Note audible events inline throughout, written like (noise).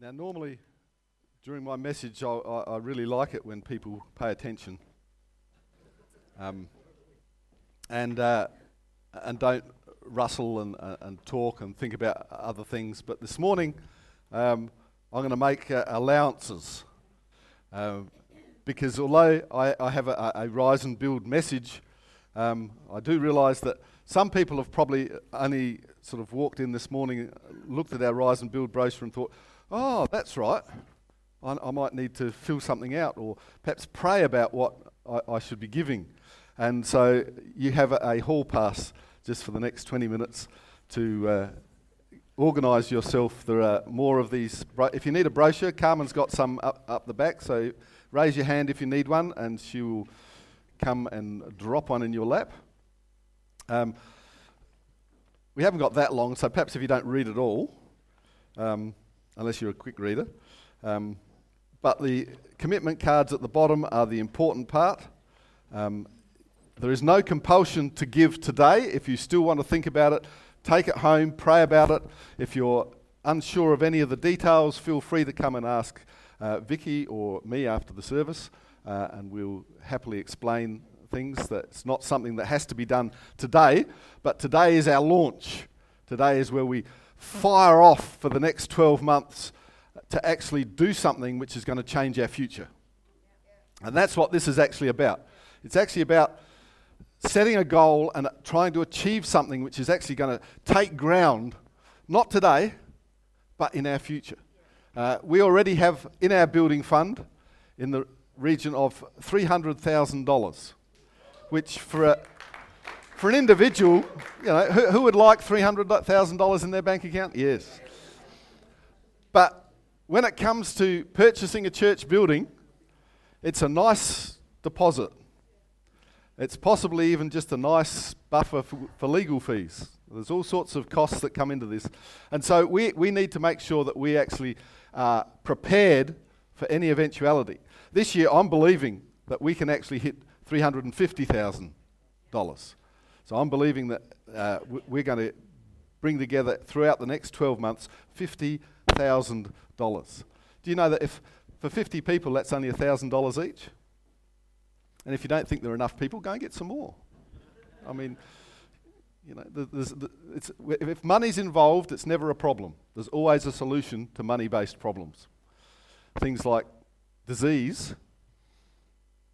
Now, normally during my message, I, I, I really like it when people pay attention um, and, uh, and don't rustle and, uh, and talk and think about other things. But this morning, um, I'm going to make uh, allowances. Um, because although I, I have a, a, rise and build message, um, I do realise that some people have probably only sort of walked in this morning, looked at our rise and build brochure, and thought, oh, that's right. I, I might need to fill something out or perhaps pray about what I, I should be giving. And so you have a, a, hall pass just for the next 20 minutes to uh, organise yourself. There are more of these. Bro- if you need a brochure, Carmen's got some up, up the back, so raise your hand if you need one, and she will come and drop one in your lap. Um, we haven't got that long, so perhaps if you don't read it all, um, unless you're a quick reader, um, but the commitment cards at the bottom are the important part. Um, there is no compulsion to give today. If you still want to think about it, take it home, pray about it. If you're unsure of any of the details, feel free to come and ask uh, Vicky or me after the service, uh, and we'll happily explain things. That's not something that has to be done today, but today is our launch. Today is where we fire off for the next 12 months to actually do something which is going to change our future. And that's what this is actually about. It's actually about setting a goal and trying to achieve something which is actually going to take ground, not today, but in our future. Uh, we already have in our building fund in the region of $300,000, which for a for an individual, you know, who, who would like $300,000 in their bank account? Yes. But when it comes to purchasing a church building, it's a nice deposit. It's possibly even just a nice buffer for, for, legal fees. There's all sorts of costs that come into this. And so we, we need to make sure that we actually are prepared for any eventuality. This year, I'm believing that we can actually hit $350,000. So I'm believing that uh, we're going to bring together throughout the next 12 months 50,000 dollars. Do you know that if for 50 people that's only $1,000 each? And if you don't think there are enough people, go and get some more. I mean, you know, if money's involved, it's never a problem. There's always a solution to money-based problems. Things like disease,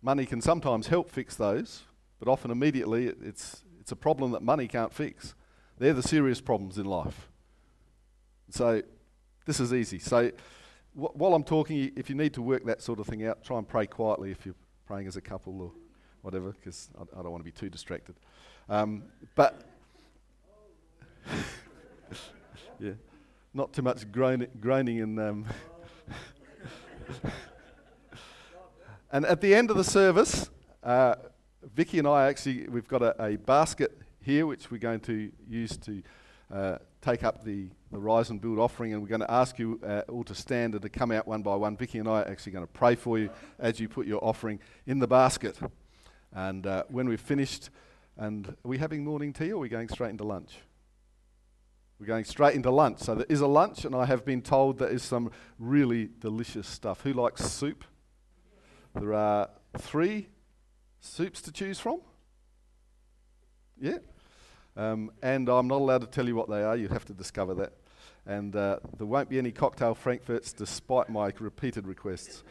money can sometimes help fix those, but often immediately it's, it's a problem that money can't fix. They're the serious problems in life. So this is easy. So wh- while I'm talking, if you need to work that sort of thing out, try and pray quietly if you're praying as a couple or whatever, because I, I, don't want to be too distracted. Um, but (laughs) yeah, not too much groan- groaning and. Um (laughs) and at the end of the service, uh, Vicky and I actually we've got a, a basket here which we're going to use to uh, take up the, the Rise and Build offering, and we're going to ask you uh, all to stand and to come out one by one. Vicky and I are actually going to pray for you as you put your offering in the basket. And uh, when we've finished, and are we having morning tea or are we going straight into lunch? We're going straight into lunch. So there is a lunch, and I have been told there is some really delicious stuff. Who likes soup? There are three soups to choose from. Yeah? Um, and I'm not allowed to tell you what they are, you'd have to discover that. And uh, there won't be any cocktail frankfurts despite my repeated requests.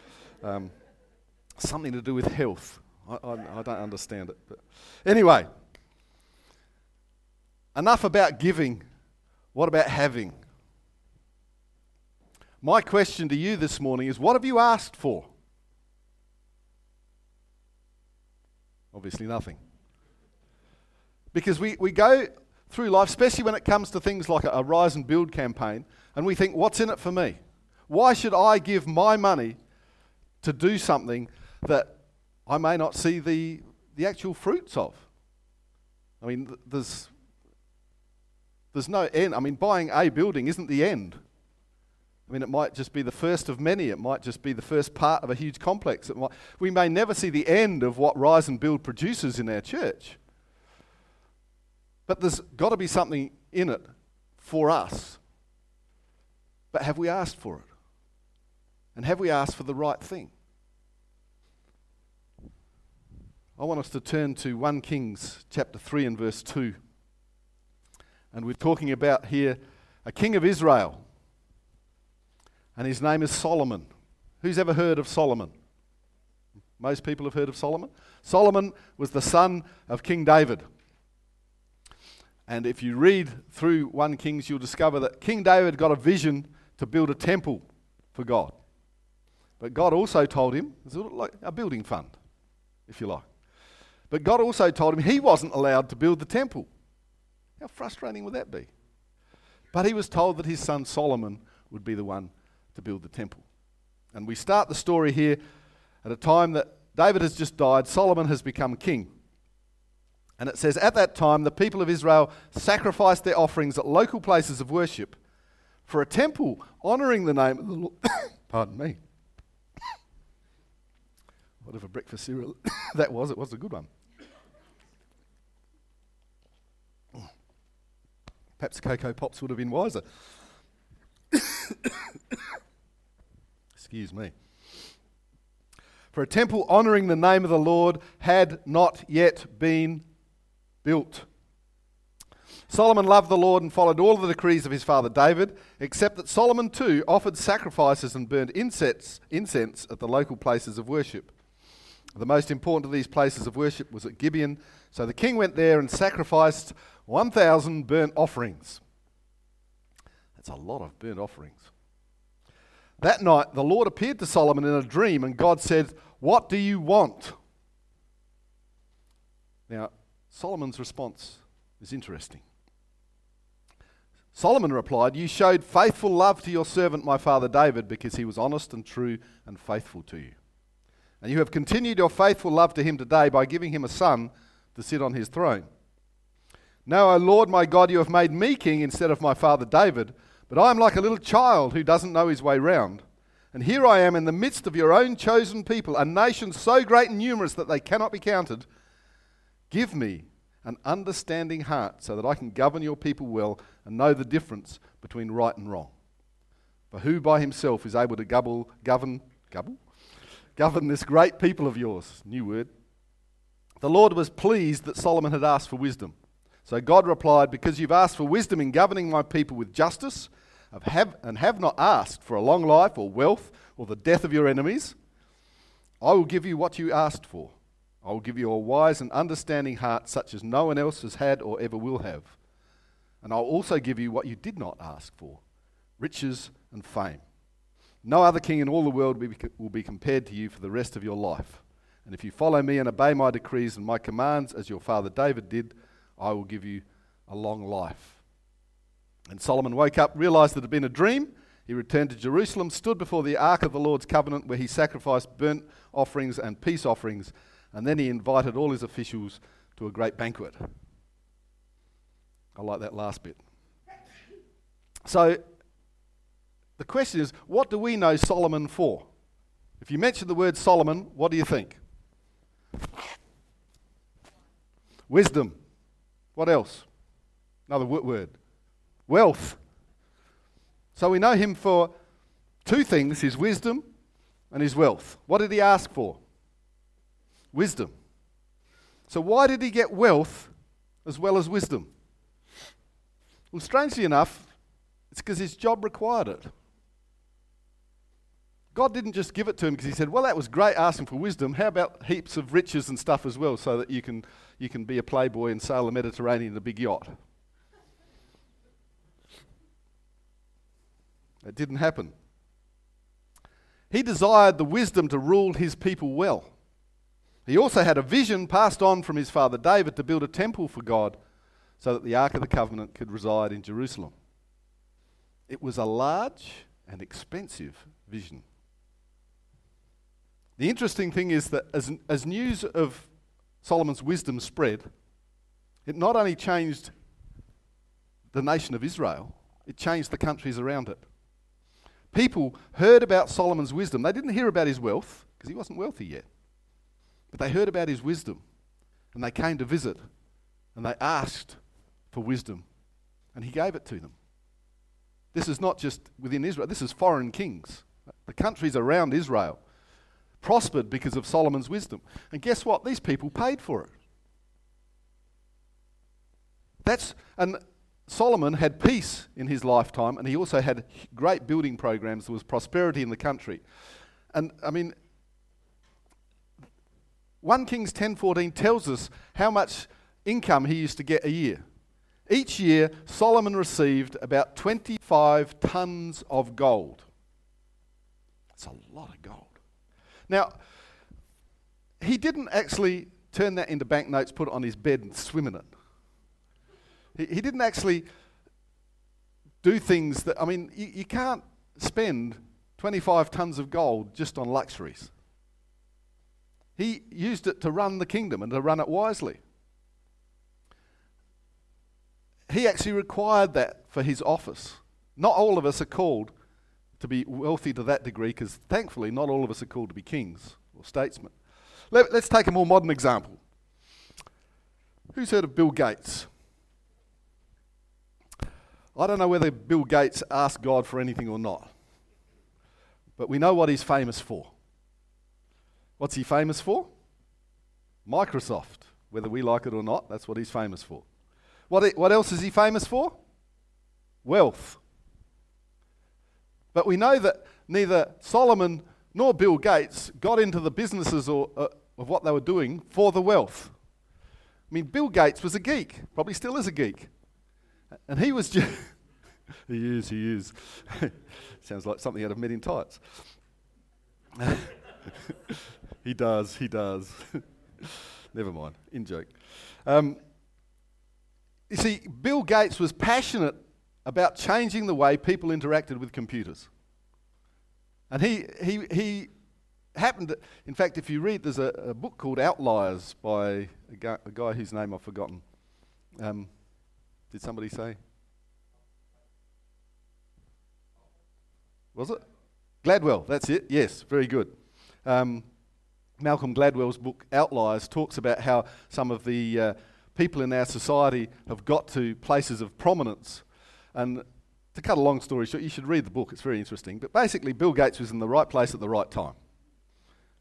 Um, something to do with health. I, I, I don't understand it. But anyway, enough about giving. What about having? My question to you this morning is what have you asked for? Obviously, nothing. Because we, we go through life, especially when it comes to things like a, a rise and build campaign, and we think, what's in it for me? Why should I give my money to do something that I may not see the, the actual fruits of? I mean, there's, there's no end. I mean, buying a building isn't the end. I mean, it might just be the first of many. It might just be the first part of a huge complex. Might, we may never see the end of what Rise and Build produces in our church. But there's got to be something in it for us. But have we asked for it? And have we asked for the right thing? I want us to turn to 1 Kings chapter 3 and verse 2. And we're talking about here a king of Israel. And his name is Solomon. Who's ever heard of Solomon? Most people have heard of Solomon. Solomon was the son of King David. And if you read through 1 Kings, you'll discover that King David got a vision to build a temple for God. But God also told him, it's like a building fund, if you like. But God also told him he wasn't allowed to build the temple. How frustrating would that be? But he was told that his son Solomon would be the one to build the temple. And we start the story here at a time that David has just died, Solomon has become king. And it says, At that time, the people of Israel sacrificed their offerings at local places of worship for a temple honoring the name of the Lord. (coughs) Pardon me. (coughs) Whatever breakfast cereal (coughs) that was, it was a good one. Perhaps Cocoa Pops would have been wiser. Excuse me. For a temple honoring the name of the Lord had not yet been built. Solomon loved the Lord and followed all the decrees of his father David, except that Solomon too offered sacrifices and burned incense, incense at the local places of worship. The most important of these places of worship was at Gibeon, so the king went there and sacrificed 1,000 burnt offerings. That's a lot of burnt offerings. That night, the Lord appeared to Solomon in a dream, and God said, What do you want? Now, Solomon's response is interesting. Solomon replied, You showed faithful love to your servant, my father David, because he was honest and true and faithful to you. And you have continued your faithful love to him today by giving him a son to sit on his throne. Now, O Lord my God, you have made me king instead of my father David, but I am like a little child who doesn't know his way round. And here I am in the midst of your own chosen people, a nation so great and numerous that they cannot be counted. Give me an understanding heart so that I can govern your people well and know the difference between right and wrong. For who by himself is able to gobble, govern, gobble? govern this great people of yours? New word. The Lord was pleased that Solomon had asked for wisdom. So God replied, Because you've asked for wisdom in governing my people with justice, have, and have not asked for a long life or wealth or the death of your enemies, I will give you what you asked for. I will give you a wise and understanding heart such as no one else has had or ever will have. And I'll also give you what you did not ask for riches and fame. No other king in all the world will be compared to you for the rest of your life. And if you follow me and obey my decrees and my commands as your father David did, I will give you a long life. And Solomon woke up, realized that it had been a dream. He returned to Jerusalem, stood before the ark of the Lord's covenant, where he sacrificed burnt offerings and peace offerings and then he invited all his officials to a great banquet. I like that last bit. So, the question is what do we know Solomon for? If you mention the word Solomon, what do you think? Wisdom. What else? Another word. Wealth. So we know him for two things his wisdom and his wealth. What did he ask for? wisdom. So, why did he get wealth as well as wisdom? Well, strangely enough, it's because his job required it. God didn't just give it to him because he said, Well, that was great asking for wisdom. How about heaps of riches and stuff as well so that you can, you can be a playboy and sail the Mediterranean in a big yacht? It didn't happen. He desired the wisdom to rule his people well. He also had a vision passed on from his father David to build a temple for God so that the Ark of the Covenant could reside in Jerusalem. It was a large and expensive vision. The interesting thing is that as, as news of Solomon's wisdom spread, it not only changed the nation of Israel, it changed the countries around it. People heard about Solomon's wisdom. They didn't hear about his wealth because he wasn't wealthy yet. But they heard about his wisdom and they came to visit and they asked for wisdom and he gave it to them. This is not just within Israel, this is foreign kings. The countries around Israel prospered because of Solomon's wisdom. And guess what? These people paid for it. That's and Solomon had peace in his lifetime, and he also had great building programs. There was prosperity in the country, and I mean, 1 Kings 10:14 tells us how much income he used to get a year. Each year, Solomon received about 25 tons of gold. That's a lot of gold. Now, he didn't actually turn that into banknotes, put it on his bed, and swim in it. He, he didn't actually do things that, I mean, you, you can't spend 25 tons of gold just on luxuries. He used it to run the kingdom and to run it wisely. He actually required that for his office. Not all of us are called to be wealthy to that degree because thankfully not all of us are called to be kings or statesmen. Let, us take a more modern example. Who's heard of Bill Gates? I don't know whether Bill Gates asked God for anything or not, but we know what he's famous for. What's he famous for? Microsoft. Whether we like it or not, that's what he's famous for. What, what else is he famous for? Wealth. But we know that neither Solomon nor Bill Gates got into the businesses or, uh, of what they were doing for the wealth. I mean, Bill Gates was a geek, probably still is a geek. And he was just. (laughs) he is, he is. (laughs) Sounds like something out of Men in Tights. (laughs) he does, he does. Never mind, in joke. Um, you see, Bill Gates was passionate about changing the way people interacted with computers. And he, he, he happened, to, in fact, if you read, there's a, a book called Outliers by a guy, a guy, whose name I've forgotten. Um, did somebody say? Was it? Gladwell, that's it, yes, very good. Um, Malcolm Gladwell's book Outliers talks about how some of the uh, people in our society have got to places of prominence and to cut a long story short, you should read the book, it's very interesting. But basically, Bill Gates was in the right place at the right time.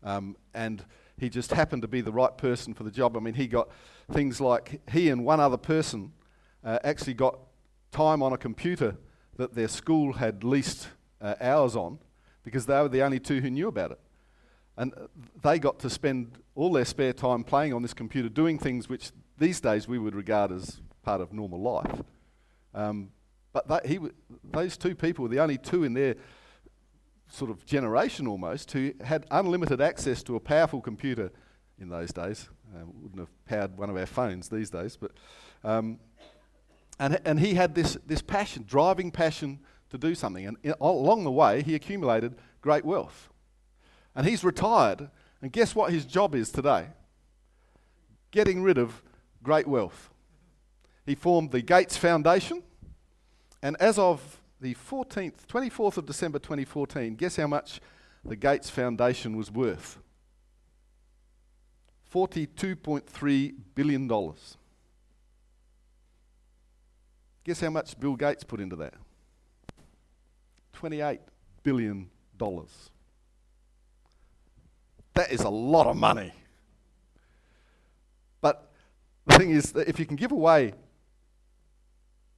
Um, and he just happened to be the right person for the job. I mean, he got things like he and one other person uh, actually got time on a computer that their school had leased uh, hours on because they were the only two who knew about it. And they got to spend all their spare time playing on this computer, doing things which these days we would regard as part of normal life. Um, but that, he, those two people were the only two in their sort of generation almost who had unlimited access to a powerful computer in those days. Uh, wouldn't have powered one of our phones these days, but um, and and he had this this passion, driving passion to do something, and in, along the way he accumulated great wealth, and he's retired. And guess what his job is today? Getting rid of great wealth. He formed the Gates Foundation and as of the 14th, 24th of December 2014, guess how much the Gates Foundation was worth? $42.3 billion. Guess how much Bill Gates put into that? $28 billion. That is a lot of money. But the thing is that if you can give away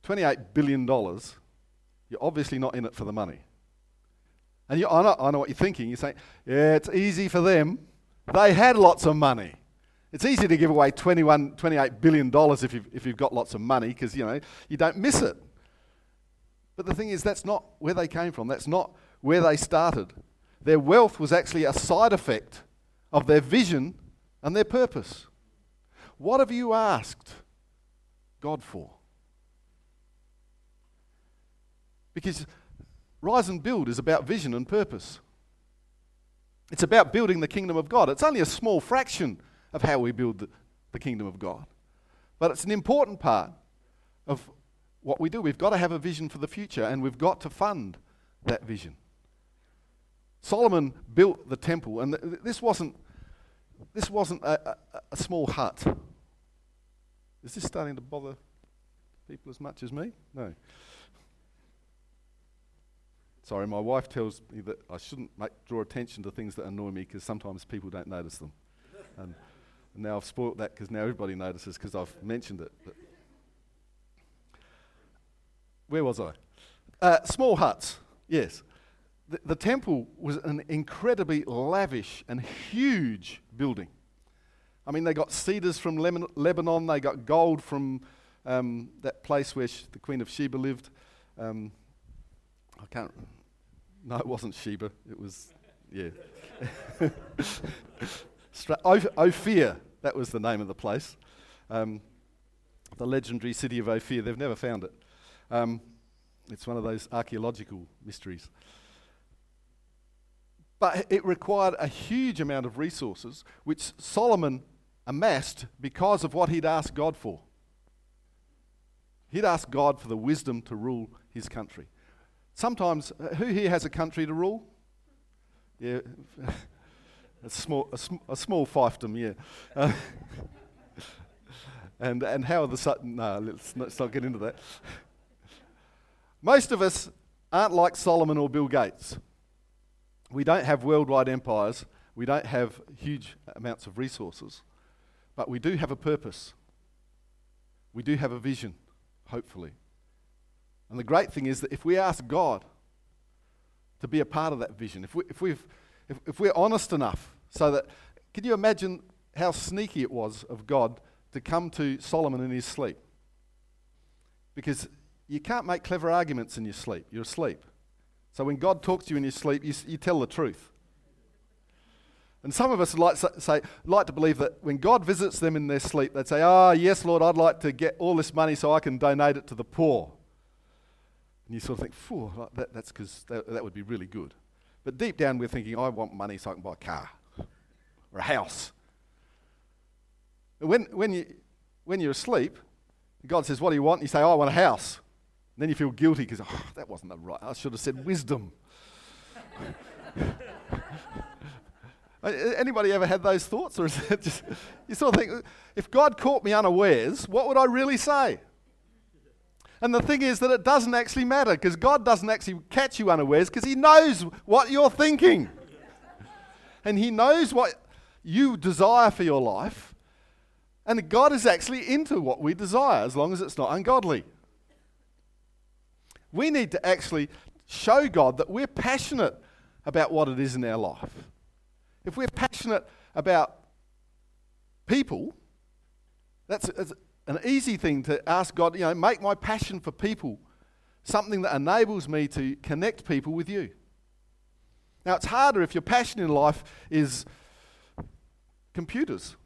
$28 billion, you're obviously not in it for the money. And you, I, know, I know what you're thinking. You're saying, yeah, it's easy for them. They had lots of money. It's easy to give away 21, $28 billion if you've, if you've got lots of money because, you know, you don't miss it. But the thing is, that's not where they came from. That's not where they started. Their wealth was actually a side effect of their vision and their purpose. What have you asked God for? Because Rise and Build is about vision and purpose. It's about building the kingdom of God. It's only a small fraction of how we build the, kingdom of God. But it's an important part of what we do. We've got to have a vision for the future and we've got to fund that vision. Solomon built the temple, and th- this wasn't, this wasn't a, a, a small hut. Is this starting to bother people as much as me? No. Sorry, my wife tells me that I shouldn't make, draw attention to things that annoy me because sometimes people don't notice them. and, and now I've spoilt that because now everybody notices because I've mentioned it. But where was I? Uh, small huts, yes. The, the temple was an incredibly lavish and huge building. I mean, they got cedars from Lebanon, they got gold from um, that place where the Queen of Sheba lived. Um, I can't. No, it wasn't Sheba. It was, yeah. (laughs) Ophir, that was the name of the place. Um, the legendary city of Ophir. They've never found it. Um, it's one of those archaeological mysteries. But it required a huge amount of resources, which Solomon amassed because of what he'd asked God for. He'd asked God for the wisdom to rule his country. Sometimes, uh, who here has a country to rule? Yeah, (laughs) a small, a, sm- a small fiefdom, yeah. Uh, (laughs) and, and how are the Sutton? No, let's, let's not get into that. Most of us aren't like Solomon or Bill Gates. We don't have worldwide empires. We don't have huge amounts of resources. But we do have a purpose. We do have a vision, hopefully. And the great thing is that if we ask God to be a part of that vision, if, we, if, we've, if, if we're honest enough, so that, can you imagine how sneaky it was of God to come to Solomon in his sleep? Because you can't make clever arguments in your sleep. You're asleep. So when God talks to you in your sleep, you, you tell the truth. And some of us like, say, like to believe that when God visits them in their sleep, they'd say, Ah, oh, yes, Lord, I'd like to get all this money so I can donate it to the poor. And you sort of think, Phew, that, that's because that, that would be really good. But deep down, we're thinking, I want money so I can buy a car or a house. When, when, you, when you're asleep, God says, What do you want? And you say, oh, I want a house. And then you feel guilty because, oh, that wasn't the right. I should have said wisdom. (laughs) Anybody ever had those thoughts? Or is it just, you sort of think, if God caught me unawares, what would I really say? And the thing is that it doesn't actually matter because God doesn't actually catch you unawares because He knows what you're thinking. and He knows what you desire for your life. And God is actually into what we desire as long as it's not ungodly. We need to actually show God that we're passionate about what it is in our life. If we're passionate about people, that's, that's an easy thing to ask God, you know, make my passion for people something that enables me to connect people with you. Now, it's harder if your passion in life is computers.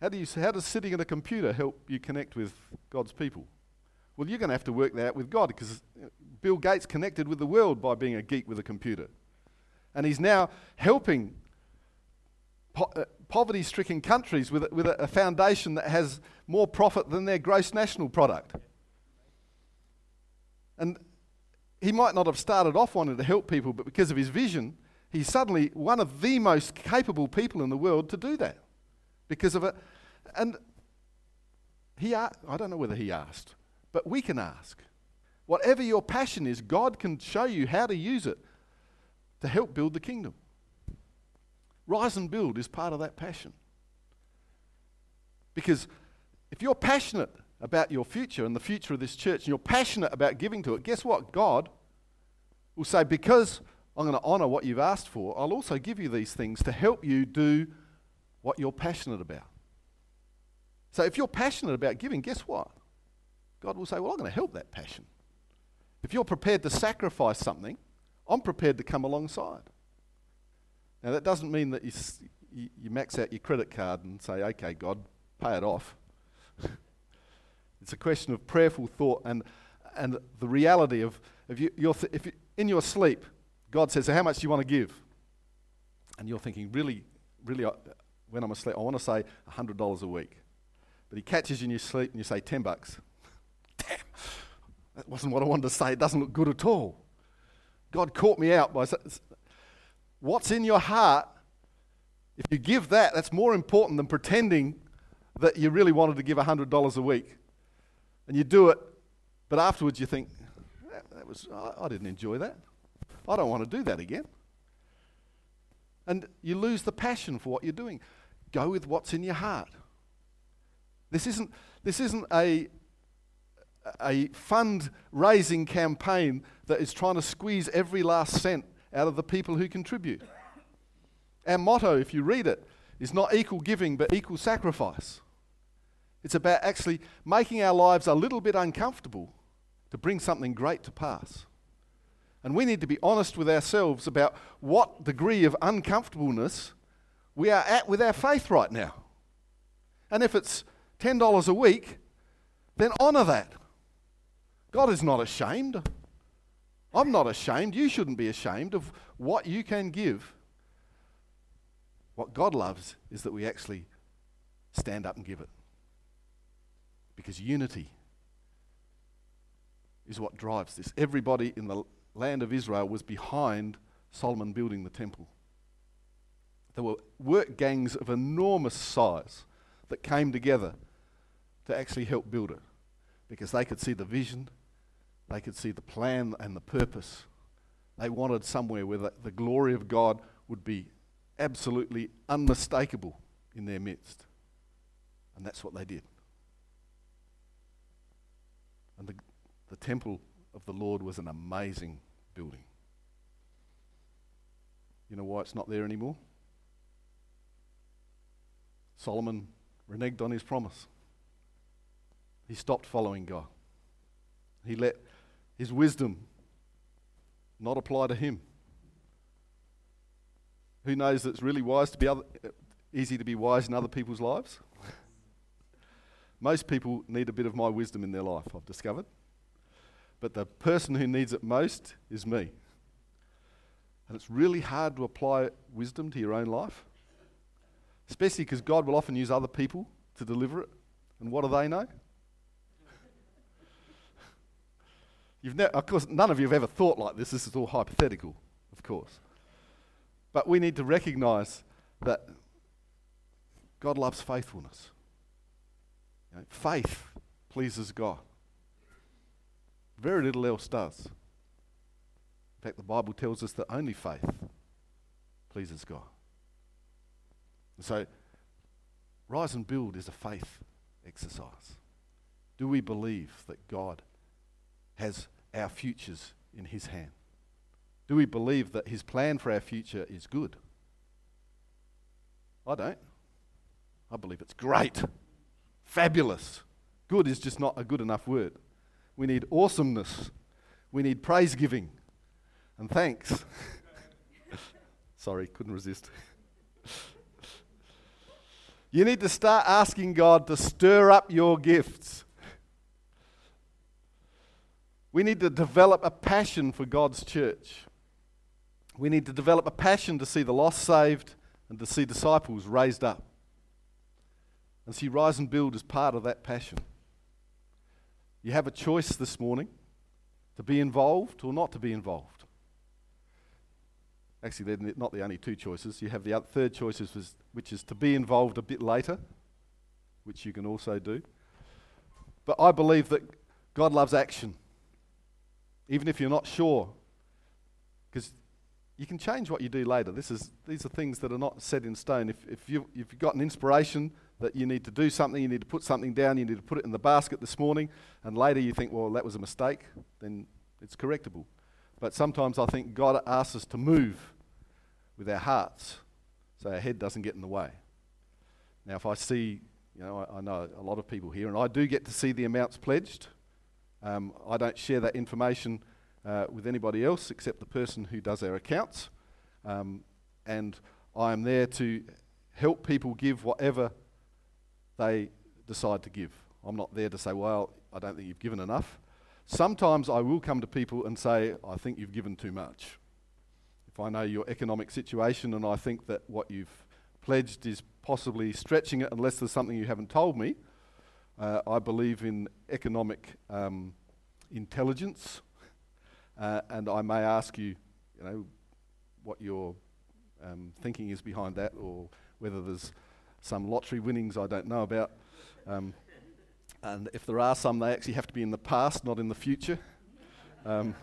How, do you, how does sitting at a computer help you connect with God's people? Well, you're going to have to work that out with God because Bill Gates connected with the world by being a geek with a computer. And he's now helping po- uh, poverty stricken countries with, with a, a foundation that has more profit than their gross national product. And he might not have started off wanting to help people, but because of his vision, he's suddenly one of the most capable people in the world to do that because of it. And he, I don't know whether he asked, but we can ask. Whatever your passion is, God can show you how to use it to help build the kingdom. Rise and build is part of that passion. Because if you're passionate about your future and the future of this church, and you're passionate about giving to it, guess what? God will say, Because I'm going to honor what you've asked for, I'll also give you these things to help you do what you're passionate about. So if you're passionate about giving, guess what? God will say, Well, I'm going to help that passion. If you're prepared to sacrifice something, I'm prepared to come alongside. Now, that doesn't mean that you, you, max out your credit card and say, okay, God, pay it off. (laughs) it's a question of prayerful thought and, and the reality of if, you, th- if you, in your sleep, God says, so how much do you want to give? And you're thinking, really, really, uh, when I'm asleep, I want to say $100 a week. But he catches you in your sleep and you say 10 bucks. (laughs) Damn, that wasn't what I wanted to say. It doesn't look good at all. God caught me out by what's in your heart. If you give that, that's more important than pretending that you really wanted to give $100 a week. And you do it, but afterwards you think, that, was, I, I didn't enjoy that. I don't want to do that again. And you lose the passion for what you're doing. Go with what's in your heart. This isn't, this isn't a, a fundraising campaign that is trying to squeeze every last cent out of the people who contribute. Our motto, if you read it, is not equal giving but equal sacrifice. It's about actually making our lives a little bit uncomfortable to bring something great to pass. And we need to be honest with ourselves about what degree of uncomfortableness we are at with our faith right now. And if it's $10 a week, then honour that. God is not ashamed. I'm not ashamed. You shouldn't be ashamed of what you can give. What God loves is that we actually stand up and give it. Because unity is what drives this. Everybody in the land of Israel was behind Solomon building the temple. There were work gangs of enormous size that came together to actually help build it because they could see the vision, they could see the plan and the purpose. They wanted somewhere where the, the glory of God would be absolutely unmistakable in their midst. And that's what they did. And the, the temple of the Lord was an amazing building. You know why it's not there anymore? Solomon reneged on his promise. He stopped following God. He let his wisdom not apply to him. Who knows that it's really wise to be other, easy to be wise in other people's lives? Most people need a bit of my wisdom in their life, I've discovered. But the person who needs it most is me. And it's really hard to apply wisdom to your own life, especially because God will often use other people to deliver it. And what do they know? (laughs) You've ne- of course, none of you have ever thought like this. This is all hypothetical, of course. But we need to recognize that God loves faithfulness. You know, faith pleases God. Very little else does. In fact, the Bible tells us that only faith pleases God. So, rise and build is a faith exercise. Do we believe that God has our futures in His hand? Do we believe that His plan for our future is good? I don't. I believe it's great, fabulous. Good is just not a good enough word. We need awesomeness. We need praise giving and thanks. (laughs) Sorry, couldn't resist. (laughs) you need to start asking God to stir up your gifts. We need to develop a passion for God's church. We need to develop a passion to see the lost saved and to see disciples raised up. And see, Rise and Build is part of that passion. You have a choice this morning to be involved or not to be involved. Actually, they're not the only two choices. You have the third choice, which is to be involved a bit later, which you can also do. But I believe that God loves action, even if you're not sure, because you can change what you do later. This is, these are things that are not set in stone. If, if, you, if you've got an inspiration that you need to do something, you need to put something down, you need to put it in the basket this morning, and later you think, well, that was a mistake, then it's correctable. But sometimes I think God asks us to move with our hearts so our head doesn't get in the way. Now, if I see, you know, I, I know a lot of people here, and I do get to see the amounts pledged. Um, I don't share that information uh, with anybody else except the person who does our accounts. Um, and I am there to help people give whatever they decide to give. I'm not there to say, well, I don't think you've given enough. Sometimes I will come to people and say, I think you've given too much. If I know your economic situation and I think that what you've pledged is possibly stretching it unless there's something you haven't told me, uh, I believe in economic um, intelligence (laughs) uh, and I may ask you, you know, what your um, thinking is behind that, or whether there's some lottery winnings I don't know about. Um, and if there are some, they actually have to be in the past, not in the future. Um,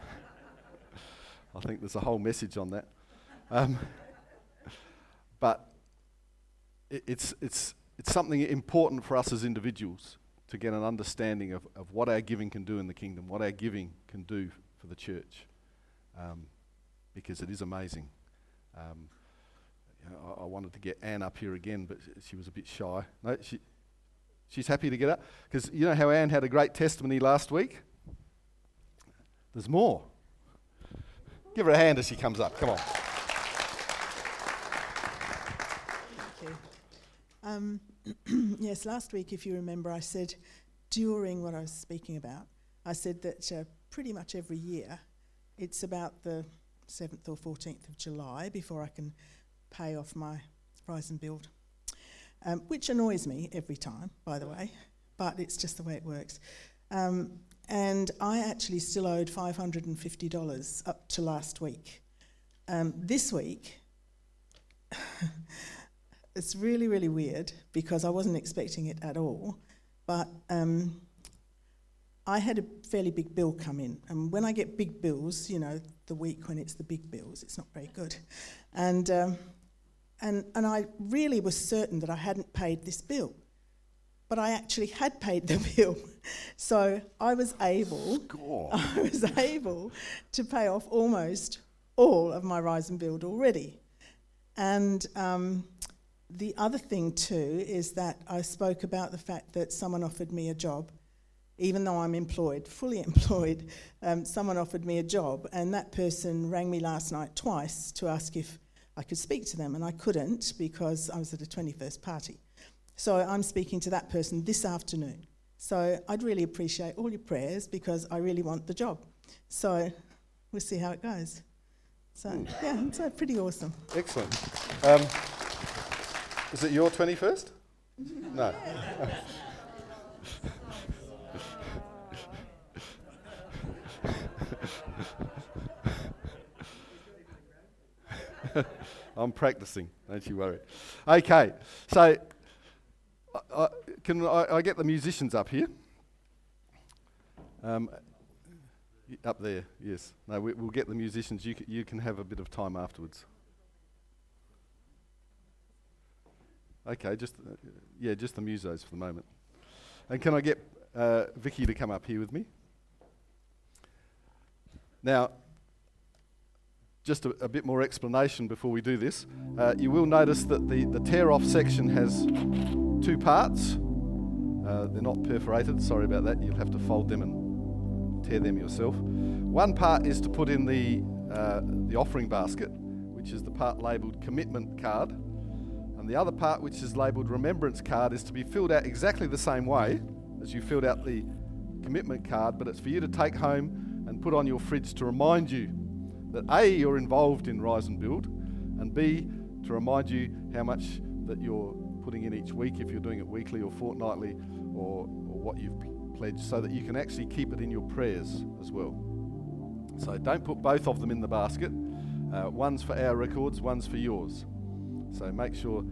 (laughs) I think there's a whole message on that. Um, but it, it's, it's, it's something important for us as individuals to get an understanding of, of what our giving can do in the kingdom, what our giving can do for the church, um, because it is amazing. You know, I, I, wanted to get Anne up here again, but she was a bit shy. No, she, she's happy to get up because you know how Anne had a great testimony last week. There's more. Give her a hand as she comes up. Come on. Thank you. Um, (clears throat) yes, last week, if you remember, I said during what I was speaking about, I said that uh, pretty much every year it's about the 7th or 14th of July before I can pay off my rise and build, um, which annoys me every time, by the way, but it's just the way it works. Um, and I actually still owed $550 up to last week. Um, this week, (laughs) it's really, really weird because I wasn't expecting it at all. But um, I had a fairly big bill come in. And when I get big bills, you know, the week when it's the big bills, it's not very good. And, um, and, and I really was certain that I hadn't paid this bill. But I actually had paid the (laughs) bill. So I was able (laughs) I was able to pay off almost all of my rise and build already. And um, the other thing, too, is that I spoke about the fact that someone offered me a job. Even though I'm employed, fully (laughs) employed, um, someone offered me a job, and that person rang me last night twice to ask if I could speak to them, and I couldn't because I was at a 21st party. So I'm speaking to that person this afternoon. So I'd really appreciate all your prayers because I really want the job. So we'll see how it goes. So, mm. yeah, it's uh, pretty awesome. Excellent. Um, is it your 21st? (laughs) No. (laughs) I'm practicing, don't you worry. Okay, so uh, can I, I, get the musicians up here? Um, up there, yes. No, we, will get the musicians. You, you can have a bit of time afterwards. Okay, just uh, yeah, just the musos for the moment. And can I get uh, Vicky to come up here with me? Now, just a, a bit more explanation before we do this. Uh, you will notice that the, the tear off section has two parts. Uh, they're not perforated, sorry about that. You'll have to fold them and tear them yourself. One part is to put in the, uh, the offering basket, which is the part labelled commitment card. And the other part, which is labelled remembrance card, is to be filled out exactly the same way as you filled out the commitment card, but it's for you to take home and put on your fridge to remind you that A, you're involved in Rise and Build, and B, to remind you how much that you're putting in each week, if you're doing it weekly or fortnightly, or, or what you've pledged, so that you can actually keep it in your prayers as well. So don't put both of them in the basket. Uh, one's for our records, one's for yours. So make sure,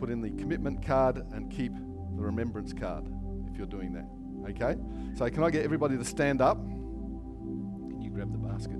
put in the commitment card and keep the remembrance card if you're doing that. Okay? So can I get everybody to stand up? Can you grab the basket?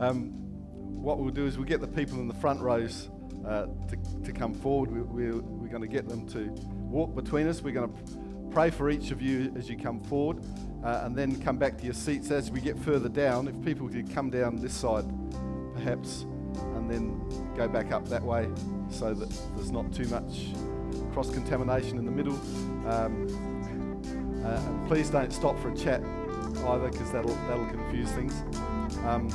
Um, what we'll do is we'll get the people in the front rows uh, to, to come forward. We, we're, we're going to get them to walk between us. We're going to pray for each of you as you come forward uh, and then come back to your seats as we get further down. If people could come down this side, perhaps, and then go back up that way so that there's not too much cross contamination in the middle. Um, uh, please don't stop for a chat either because that'll, that'll confuse things. Um,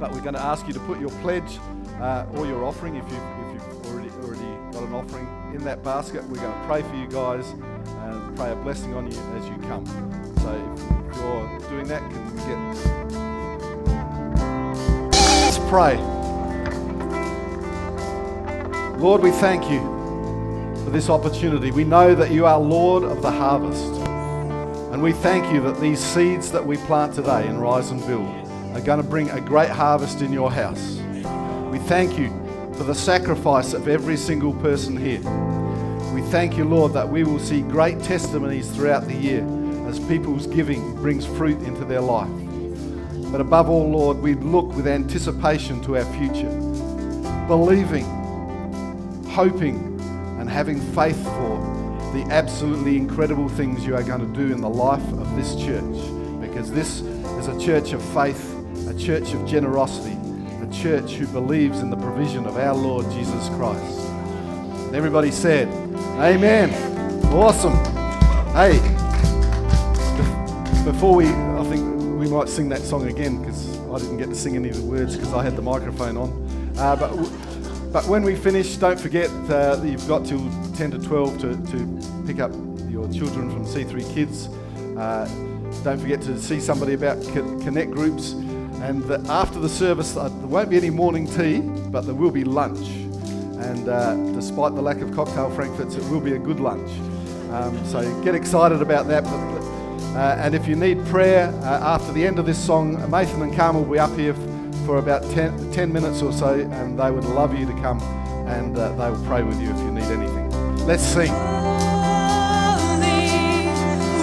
but we're going to ask you to put your pledge uh, or your offering, if you've, if you've already, already got an offering, in that basket. We're going to pray for you guys and pray a blessing on you as you come. So if you're doing that, can we get. Let's pray. Lord, we thank you for this opportunity. We know that you are Lord of the harvest. And we thank you that these seeds that we plant today in Rise and Build are going to bring a great harvest in your house. We thank you for the sacrifice of every single person here. We thank you, Lord, that we will see great testimonies throughout the year as people's giving brings fruit into their life. But above all, Lord, we look with anticipation to our future, believing, hoping, and having faith for the absolutely incredible things you are going to do in the life of this church. Because this is a church of faith, a church of generosity, a church who believes in the provision of our Lord Jesus Christ. And everybody said, Amen. Awesome. Hey, before we, I think we might sing that song again because I didn't get to sing any of the words because I had the microphone on. Uh, but but when we finish, don't forget uh, that you've got till 10 to 12 to, to pick up your children from C3 Kids. Uh, don't forget to see somebody about Connect groups. And the, after the service, uh, there won't be any morning tea, but there will be lunch. And uh, despite the lack of cocktail frankfurts, it will be a good lunch. Um, so get excited about that. But, uh, and if you need prayer uh, after the end of this song, Nathan and Carmel will be up here for about 10, 10 minutes or so, and they would love you to come and uh, they will pray with you if you need anything. Let's sing.